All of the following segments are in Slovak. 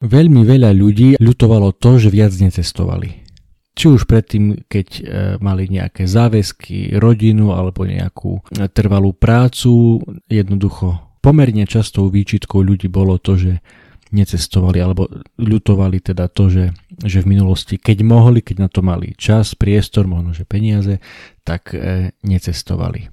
Veľmi veľa ľudí ľutovalo to, že viac necestovali. Či už predtým, keď e, mali nejaké záväzky, rodinu alebo nejakú e, trvalú prácu, jednoducho pomerne častou výčitkou ľudí bolo to, že necestovali alebo ľutovali teda to, že, že v minulosti, keď mohli, keď na to mali čas, priestor, možno že peniaze, tak e, necestovali.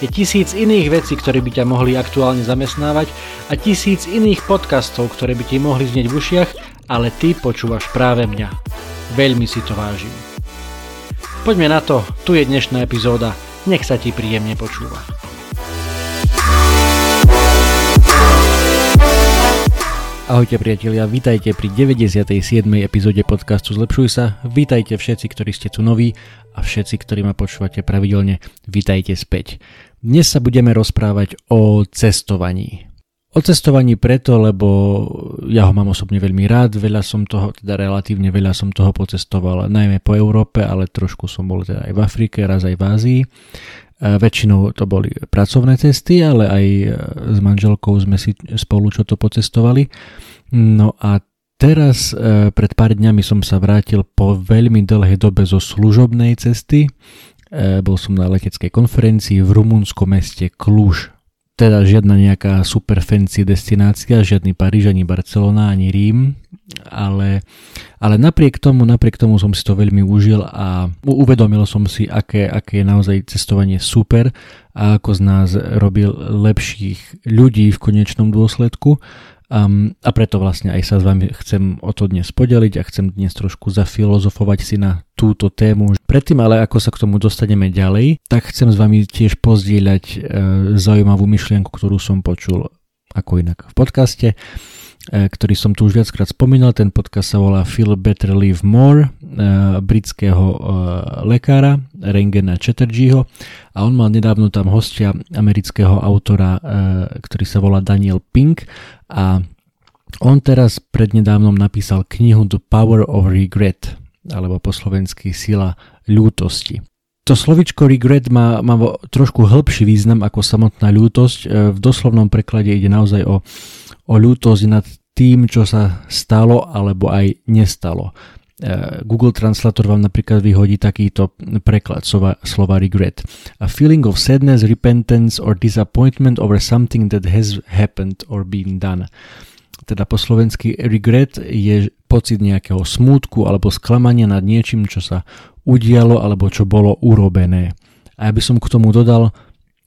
Je tisíc iných vecí, ktoré by ťa mohli aktuálne zamestnávať a tisíc iných podcastov, ktoré by ti mohli znieť v ušiach, ale ty počúvaš práve mňa. Veľmi si to vážim. Poďme na to, tu je dnešná epizóda, nech sa ti príjemne počúva. Ahojte priatelia, vítajte pri 97. epizóde podcastu Zlepšuj sa. Vítajte všetci, ktorí ste tu noví a všetci, ktorí ma počúvate pravidelne, vítajte späť. Dnes sa budeme rozprávať o cestovaní. O cestovaní preto, lebo ja ho mám osobne veľmi rád, veľa som toho, teda relatívne veľa som toho pocestoval, najmä po Európe, ale trošku som bol teda aj v Afrike, raz aj v Ázii. Väčšinou to boli pracovné cesty, ale aj s manželkou sme si spolu čo to pocestovali. No a teraz e, pred pár dňami som sa vrátil po veľmi dlhej dobe zo služobnej cesty, E, bol som na leteckej konferencii v rumunskom meste Kluž. Teda žiadna nejaká super fancy destinácia, žiadny Paríž, ani Barcelona, ani Rím, ale, ale napriek tomu, napriek tomu som si to veľmi užil a uvedomil som si, aké, aké je naozaj cestovanie super a ako z nás robil lepších ľudí v konečnom dôsledku Um, a preto vlastne aj sa s vami chcem o to dnes podeliť a chcem dnes trošku zafilozofovať si na túto tému. Predtým ale ako sa k tomu dostaneme ďalej, tak chcem s vami tiež pozdieľať e, zaujímavú myšlienku, ktorú som počul ako inak v podcaste E, ktorý som tu už viackrát spomínal. Ten podcast sa volá Feel Better Live More e, britského e, lekára Rengena Chatterjeeho a on mal nedávno tam hostia amerického autora, ktorý sa volá Daniel Pink a on teraz prednedávnom napísal knihu The Power of Regret alebo po slovensky Sila ľútosti. To slovičko regret má, má trošku hĺbší význam ako samotná ľútosť. V doslovnom preklade ide naozaj o o ľútosť nad tým, čo sa stalo alebo aj nestalo. E, Google Translator vám napríklad vyhodí takýto preklad slova, slova regret. A feeling of sadness, repentance or disappointment over something that has happened or been done. Teda po slovensky regret je pocit nejakého smútku alebo sklamania nad niečím, čo sa udialo alebo čo bolo urobené. A ja by som k tomu dodal,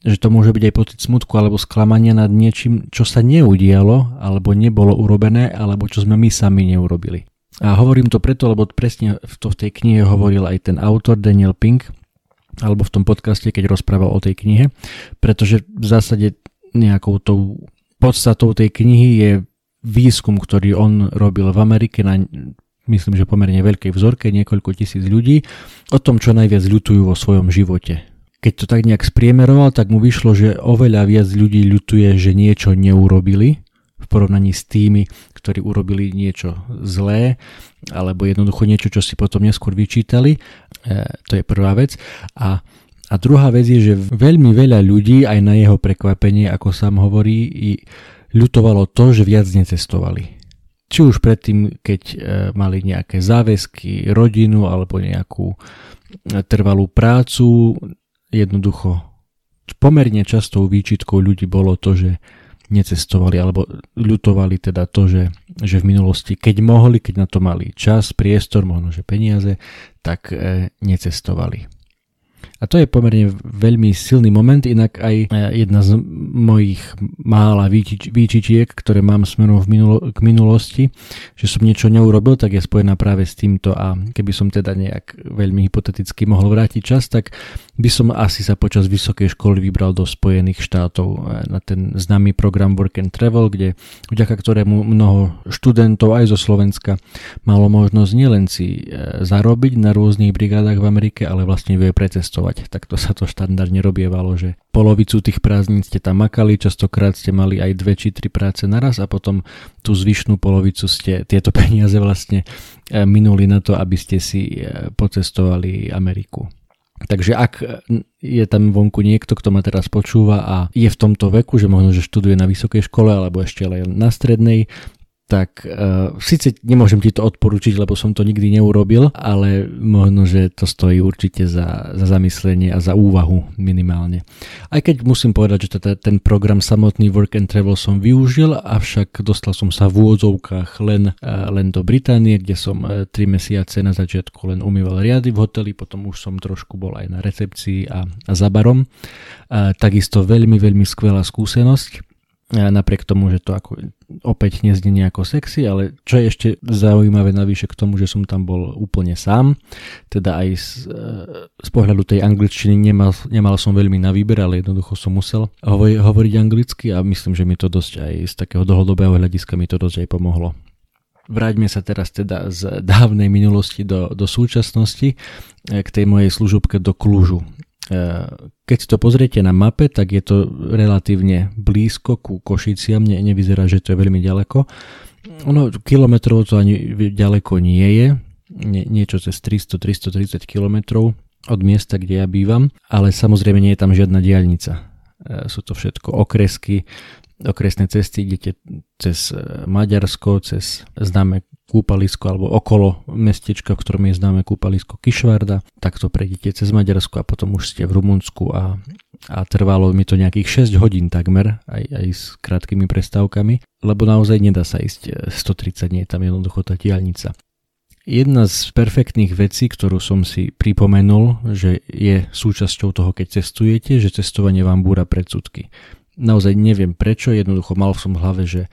že to môže byť aj pocit smutku alebo sklamania nad niečím, čo sa neudialo, alebo nebolo urobené, alebo čo sme my sami neurobili. A hovorím to preto, lebo presne to v tej knihe hovoril aj ten autor Daniel Pink, alebo v tom podcaste, keď rozprával o tej knihe, pretože v zásade nejakou tou podstatou tej knihy je výskum, ktorý on robil v Amerike na myslím, že pomerne veľkej vzorke, niekoľko tisíc ľudí, o tom, čo najviac ľutujú vo svojom živote. Keď to tak nejak spriemeroval, tak mu vyšlo, že oveľa viac ľudí ľutuje, že niečo neurobili v porovnaní s tými, ktorí urobili niečo zlé alebo jednoducho niečo, čo si potom neskôr vyčítali. E, to je prvá vec. A, a druhá vec je, že veľmi veľa ľudí, aj na jeho prekvapenie, ako sám hovorí, ľutovalo to, že viac necestovali. Či už predtým, keď e, mali nejaké záväzky, rodinu alebo nejakú e, trvalú prácu, jednoducho pomerne častou výčitkou ľudí bolo to, že necestovali alebo ľutovali teda to, že, že v minulosti, keď mohli, keď na to mali čas, priestor, možno že peniaze, tak e, necestovali. A to je pomerne veľmi silný moment, inak aj jedna z mojich mála výčič, výčičiek, ktoré mám smerom v minulo, k minulosti, že som niečo neurobil, tak je spojená práve s týmto a keby som teda nejak veľmi hypoteticky mohol vrátiť čas, tak by som asi sa počas vysokej školy vybral do Spojených štátov na ten známy program Work and Travel, kde vďaka ktorému mnoho študentov aj zo Slovenska malo možnosť nielen si e, zarobiť na rôznych brigádach v Amerike, ale vlastne vie pretestovať. Takto sa to štandardne robievalo, že polovicu tých prázdnin ste tam makali, častokrát ste mali aj dve či tri práce naraz a potom tú zvyšnú polovicu ste tieto peniaze vlastne e, minuli na to, aby ste si e, pocestovali Ameriku. Takže ak je tam vonku niekto, kto ma teraz počúva a je v tomto veku, že možno, že študuje na vysokej škole alebo ešte len na strednej, tak uh, síce nemôžem ti to odporučiť, lebo som to nikdy neurobil, ale možno, že to stojí určite za, za zamyslenie a za úvahu minimálne. Aj keď musím povedať, že teda ten program samotný Work and Travel som využil, avšak dostal som sa v úvodzovkách len, uh, len do Británie, kde som uh, 3 mesiace na začiatku len umýval riady v hoteli, potom už som trošku bol aj na recepcii a, a za barom. Uh, takisto veľmi, veľmi skvelá skúsenosť napriek tomu, že to ako opäť neznie ako sexy, ale čo je ešte zaujímavé navyše k tomu, že som tam bol úplne sám, teda aj z, z pohľadu tej angličtiny nemal, nemal som veľmi na výber, ale jednoducho som musel hovor, hovoriť anglicky a myslím, že mi to dosť aj z takého dlhodobého hľadiska mi to dosť aj pomohlo. Vráťme sa teraz teda z dávnej minulosti do, do súčasnosti k tej mojej služobke do Klužu. Eh, keď to pozriete na mape, tak je to relatívne blízko ku Košiciam, ne, nevyzerá, že to je veľmi ďaleko. Ono kilometrov to ani ďaleko nie je, nie, niečo cez 300-330 kilometrov od miesta, kde ja bývam, ale samozrejme nie je tam žiadna diaľnica. Eh, sú to všetko okresky, okresné cesty, idete cez eh, Maďarsko, cez známe kúpalisko alebo okolo mestečka, v ktorom je známe kúpalisko Kišvarda. Takto prejdete cez Maďarsko a potom už ste v Rumunsku a, a trvalo mi to nejakých 6 hodín takmer, aj, aj s krátkými prestávkami, lebo naozaj nedá sa ísť 130 nie je tam jednoducho tá diálnica. Jedna z perfektných vecí, ktorú som si pripomenul, že je súčasťou toho, keď cestujete, že cestovanie vám búra predsudky. Naozaj neviem prečo, jednoducho mal som v hlave, že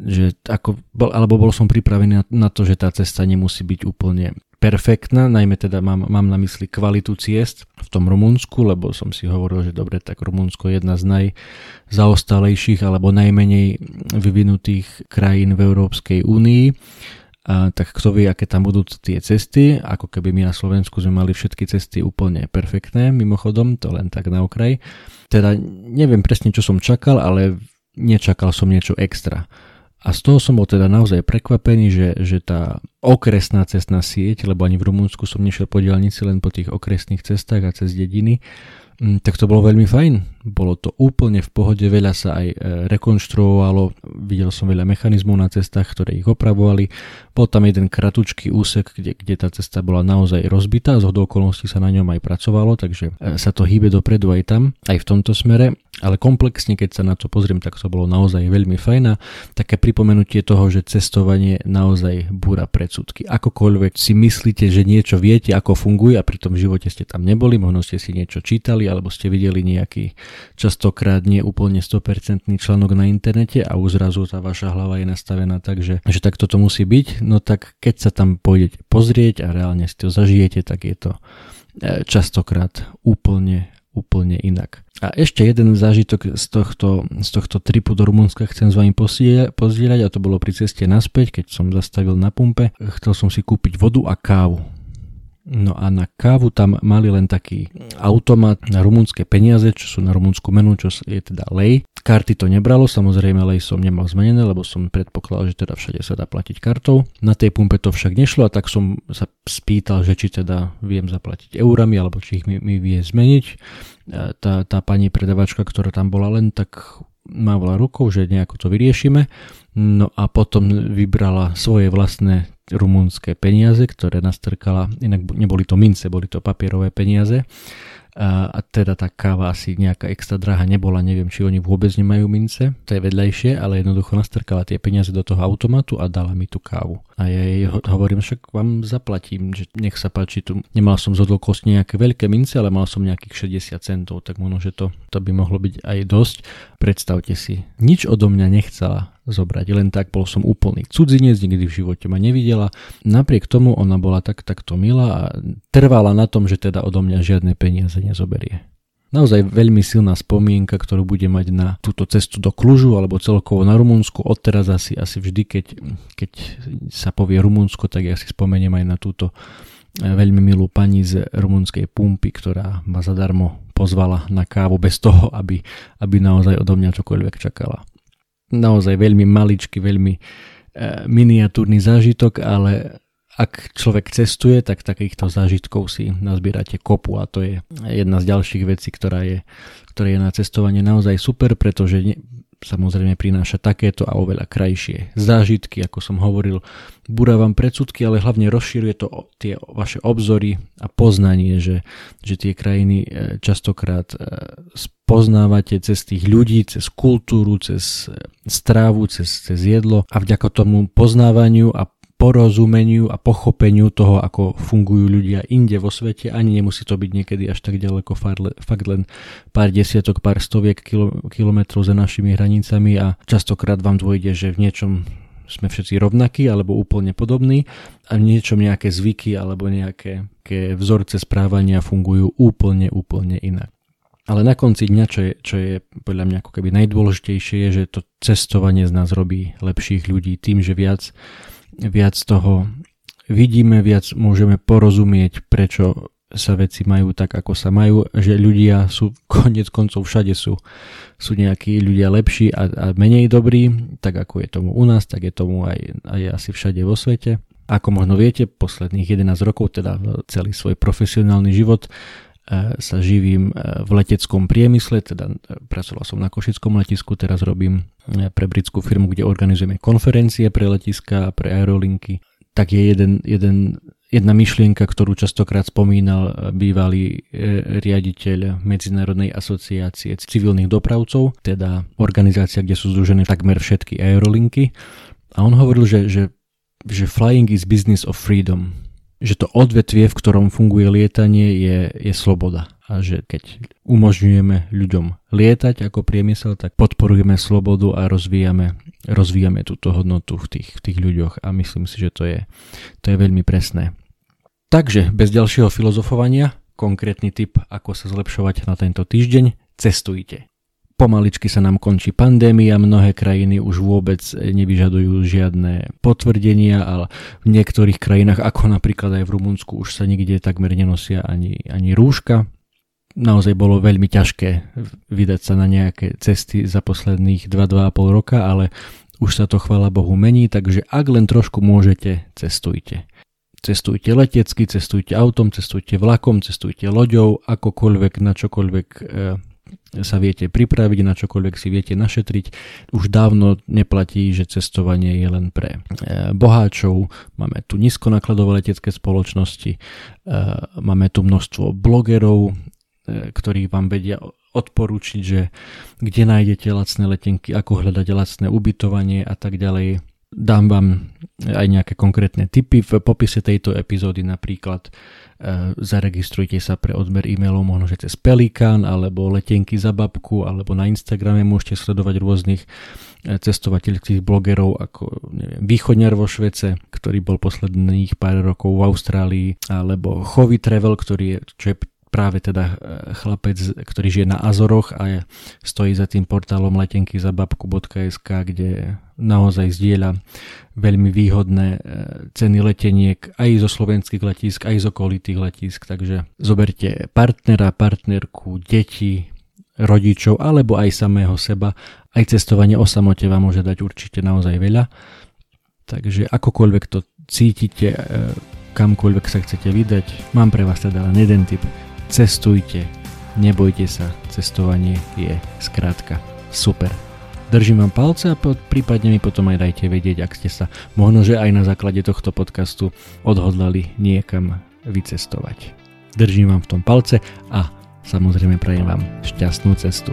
že ako, alebo bol som pripravený na, na to, že tá cesta nemusí byť úplne perfektná, najmä teda mám, mám na mysli kvalitu ciest v tom Rumunsku, lebo som si hovoril, že dobre, tak Rumunsko je jedna z najzaostalejších alebo najmenej vyvinutých krajín v Európskej únii. A, tak kto vie, aké tam budú tie cesty, ako keby my na Slovensku sme mali všetky cesty úplne perfektné, mimochodom, to len tak na okraj. Teda neviem presne, čo som čakal, ale nečakal som niečo extra. A z toho som bol teda naozaj prekvapený, že, že tá okresná cestná sieť, lebo ani v Rumunsku som nešiel po diálnici, len po tých okresných cestách a cez dediny, mm, tak to bolo veľmi fajn. Bolo to úplne v pohode, veľa sa aj e, rekonštruovalo, videl som veľa mechanizmov na cestách, ktoré ich opravovali. Bol tam jeden kratučký úsek, kde, kde tá cesta bola naozaj rozbitá, z okolností sa na ňom aj pracovalo, takže e, sa to hýbe dopredu aj tam, aj v tomto smere ale komplexne, keď sa na to pozriem, tak to bolo naozaj veľmi fajn a také pripomenutie toho, že cestovanie naozaj búra predsudky. Akokoľvek si myslíte, že niečo viete, ako funguje a pri tom živote ste tam neboli, možno ste si niečo čítali alebo ste videli nejaký častokrát nie úplne 100% článok na internete a už zrazu tá vaša hlava je nastavená tak, že, že takto to musí byť, no tak keď sa tam pôjdete pozrieť a reálne si to zažijete, tak je to e, častokrát úplne úplne inak. A ešte jeden zážitok z tohto, z tohto tripu do Rumunska chcem s vami pozdieľať a to bolo pri ceste naspäť, keď som zastavil na pumpe. Chcel som si kúpiť vodu a kávu. No a na kávu tam mali len taký automat na rumunské peniaze, čo sú na rumunskú menu, čo je teda lej. Karty to nebralo, samozrejme lej som nemal zmenené, lebo som predpokladal, že teda všade sa dá platiť kartou. Na tej pumpe to však nešlo a tak som sa spýtal, že či teda viem zaplatiť eurami, alebo či ich mi, mi vie zmeniť. Tá, tá pani predavačka, ktorá tam bola len tak mávala rukou, že nejako to vyriešime. No a potom vybrala svoje vlastné rumunské peniaze, ktoré nastrkala, inak neboli to mince, boli to papierové peniaze a, a teda tá káva asi nejaká extra drahá nebola, neviem, či oni vôbec nemajú mince, to je vedľajšie, ale jednoducho nastrkala tie peniaze do toho automatu a dala mi tú kávu. A ja jej hovorím, však vám zaplatím, že nech sa páči tu. Nemal som z nejaké veľké mince, ale mal som nejakých 60 centov, tak možno, že to, to by mohlo byť aj dosť. Predstavte si, nič odo mňa nechcela zobrať, len tak bol som úplný cudzinec, nikdy v živote ma nevidela. Napriek tomu ona bola tak takto milá a trvala na tom, že teda odo mňa žiadne peniaze nezoberie. Naozaj veľmi silná spomienka, ktorú bude mať na túto cestu do Klužu alebo celkovo na Rumunsku. Odteraz asi, asi vždy, keď, keď sa povie Rumunsko, tak ja si spomeniem aj na túto eh, veľmi milú pani z rumunskej pumpy, ktorá ma zadarmo pozvala na kávu bez toho, aby, aby naozaj odo mňa čokoľvek čakala naozaj veľmi maličký, veľmi e, miniatúrny zážitok, ale ak človek cestuje, tak takýchto zážitkov si nazbierate kopu a to je jedna z ďalších vecí, ktorá je, ktorá je na cestovanie naozaj super, pretože samozrejme prináša takéto a oveľa krajšie zážitky, ako som hovoril. Búra vám predsudky, ale hlavne rozširuje to tie vaše obzory a poznanie, že, že tie krajiny e, častokrát e, spoznávate cez tých ľudí, cez kultúru, cez e, strávu, cez, cez jedlo a vďaka tomu poznávaniu a porozumeniu a pochopeniu toho, ako fungujú ľudia inde vo svete. Ani nemusí to byť niekedy až tak ďaleko, fakt len pár desiatok, pár stoviek kilo, kilometrov za našimi hranicami a častokrát vám dôjde, že v niečom sme všetci rovnakí alebo úplne podobní a v niečom nejaké zvyky alebo nejaké vzorce správania fungujú úplne, úplne inak. Ale na konci dňa, čo je, čo je podľa mňa ako keby najdôležitejšie, je, že to cestovanie z nás robí lepších ľudí tým, že viac viac toho vidíme, viac môžeme porozumieť, prečo sa veci majú tak, ako sa majú, že ľudia sú, konec koncov všade sú, sú nejakí ľudia lepší a, a menej dobrí, tak ako je tomu u nás, tak je tomu aj, aj asi všade vo svete. Ako možno viete, posledných 11 rokov, teda celý svoj profesionálny život, sa živím e, v leteckom priemysle, teda e, pracoval som na Košickom letisku, teraz robím pre britskú firmu, kde organizujeme konferencie pre letiska a pre aerolinky. Tak je jeden, jeden, jedna myšlienka, ktorú častokrát spomínal bývalý riaditeľ Medzinárodnej asociácie civilných dopravcov, teda organizácia, kde sú združené takmer všetky aerolinky. A on hovoril, že, že, že flying is business of freedom že to odvetvie, v ktorom funguje lietanie, je, je sloboda. A že keď umožňujeme ľuďom lietať ako priemysel, tak podporujeme slobodu a rozvíjame, rozvíjame túto hodnotu v tých, v tých ľuďoch a myslím si, že to je, to je veľmi presné. Takže bez ďalšieho filozofovania, konkrétny tip, ako sa zlepšovať na tento týždeň, cestujte. Pomaličky sa nám končí pandémia, mnohé krajiny už vôbec nevyžadujú žiadne potvrdenia, ale v niektorých krajinách, ako napríklad aj v Rumunsku, už sa nikde takmer nenosia ani, ani rúška. Naozaj bolo veľmi ťažké vydať sa na nejaké cesty za posledných 2-2,5 roka, ale už sa to chvála Bohu mení, takže ak len trošku môžete, cestujte. Cestujte letecky, cestujte autom, cestujte vlakom, cestujte loďou, akokoľvek, na čokoľvek e, sa viete pripraviť, na čokoľvek si viete našetriť. Už dávno neplatí, že cestovanie je len pre e, boháčov. Máme tu nízkonákladové letecké spoločnosti, e, máme tu množstvo blogerov, e, ktorí vám vedia odporúčiť, že kde nájdete lacné letenky, ako hľadať lacné ubytovanie a tak ďalej. Dám vám aj nejaké konkrétne tipy. V popise tejto epizódy napríklad E, zaregistrujte sa pre odber e-mailov možno že cez Pelikán alebo letenky za babku alebo na Instagrame môžete sledovať rôznych e, cestovateľských blogerov ako neviem, Východňar vo Švece, ktorý bol posledných pár rokov v Austrálii alebo Chovy Travel, ktorý je, čo je práve teda e, chlapec, ktorý žije na Azoroch a stojí za tým portálom letenkizababku.sk, kde naozaj zdieľa veľmi výhodné e, ceny leteniek aj zo slovenských letísk, aj z okolitých letísk, takže zoberte partnera, partnerku, deti, rodičov alebo aj samého seba. Aj cestovanie o samote vám môže dať určite naozaj veľa. Takže akokoľvek to cítite, e, kamkoľvek sa chcete vydať, mám pre vás teda len jeden tip cestujte, nebojte sa, cestovanie je skrátka super. Držím vám palce a prípadne mi potom aj dajte vedieť, ak ste sa možno, že aj na základe tohto podcastu odhodlali niekam vycestovať. Držím vám v tom palce a Samozrejme prajem vám šťastnú cestu.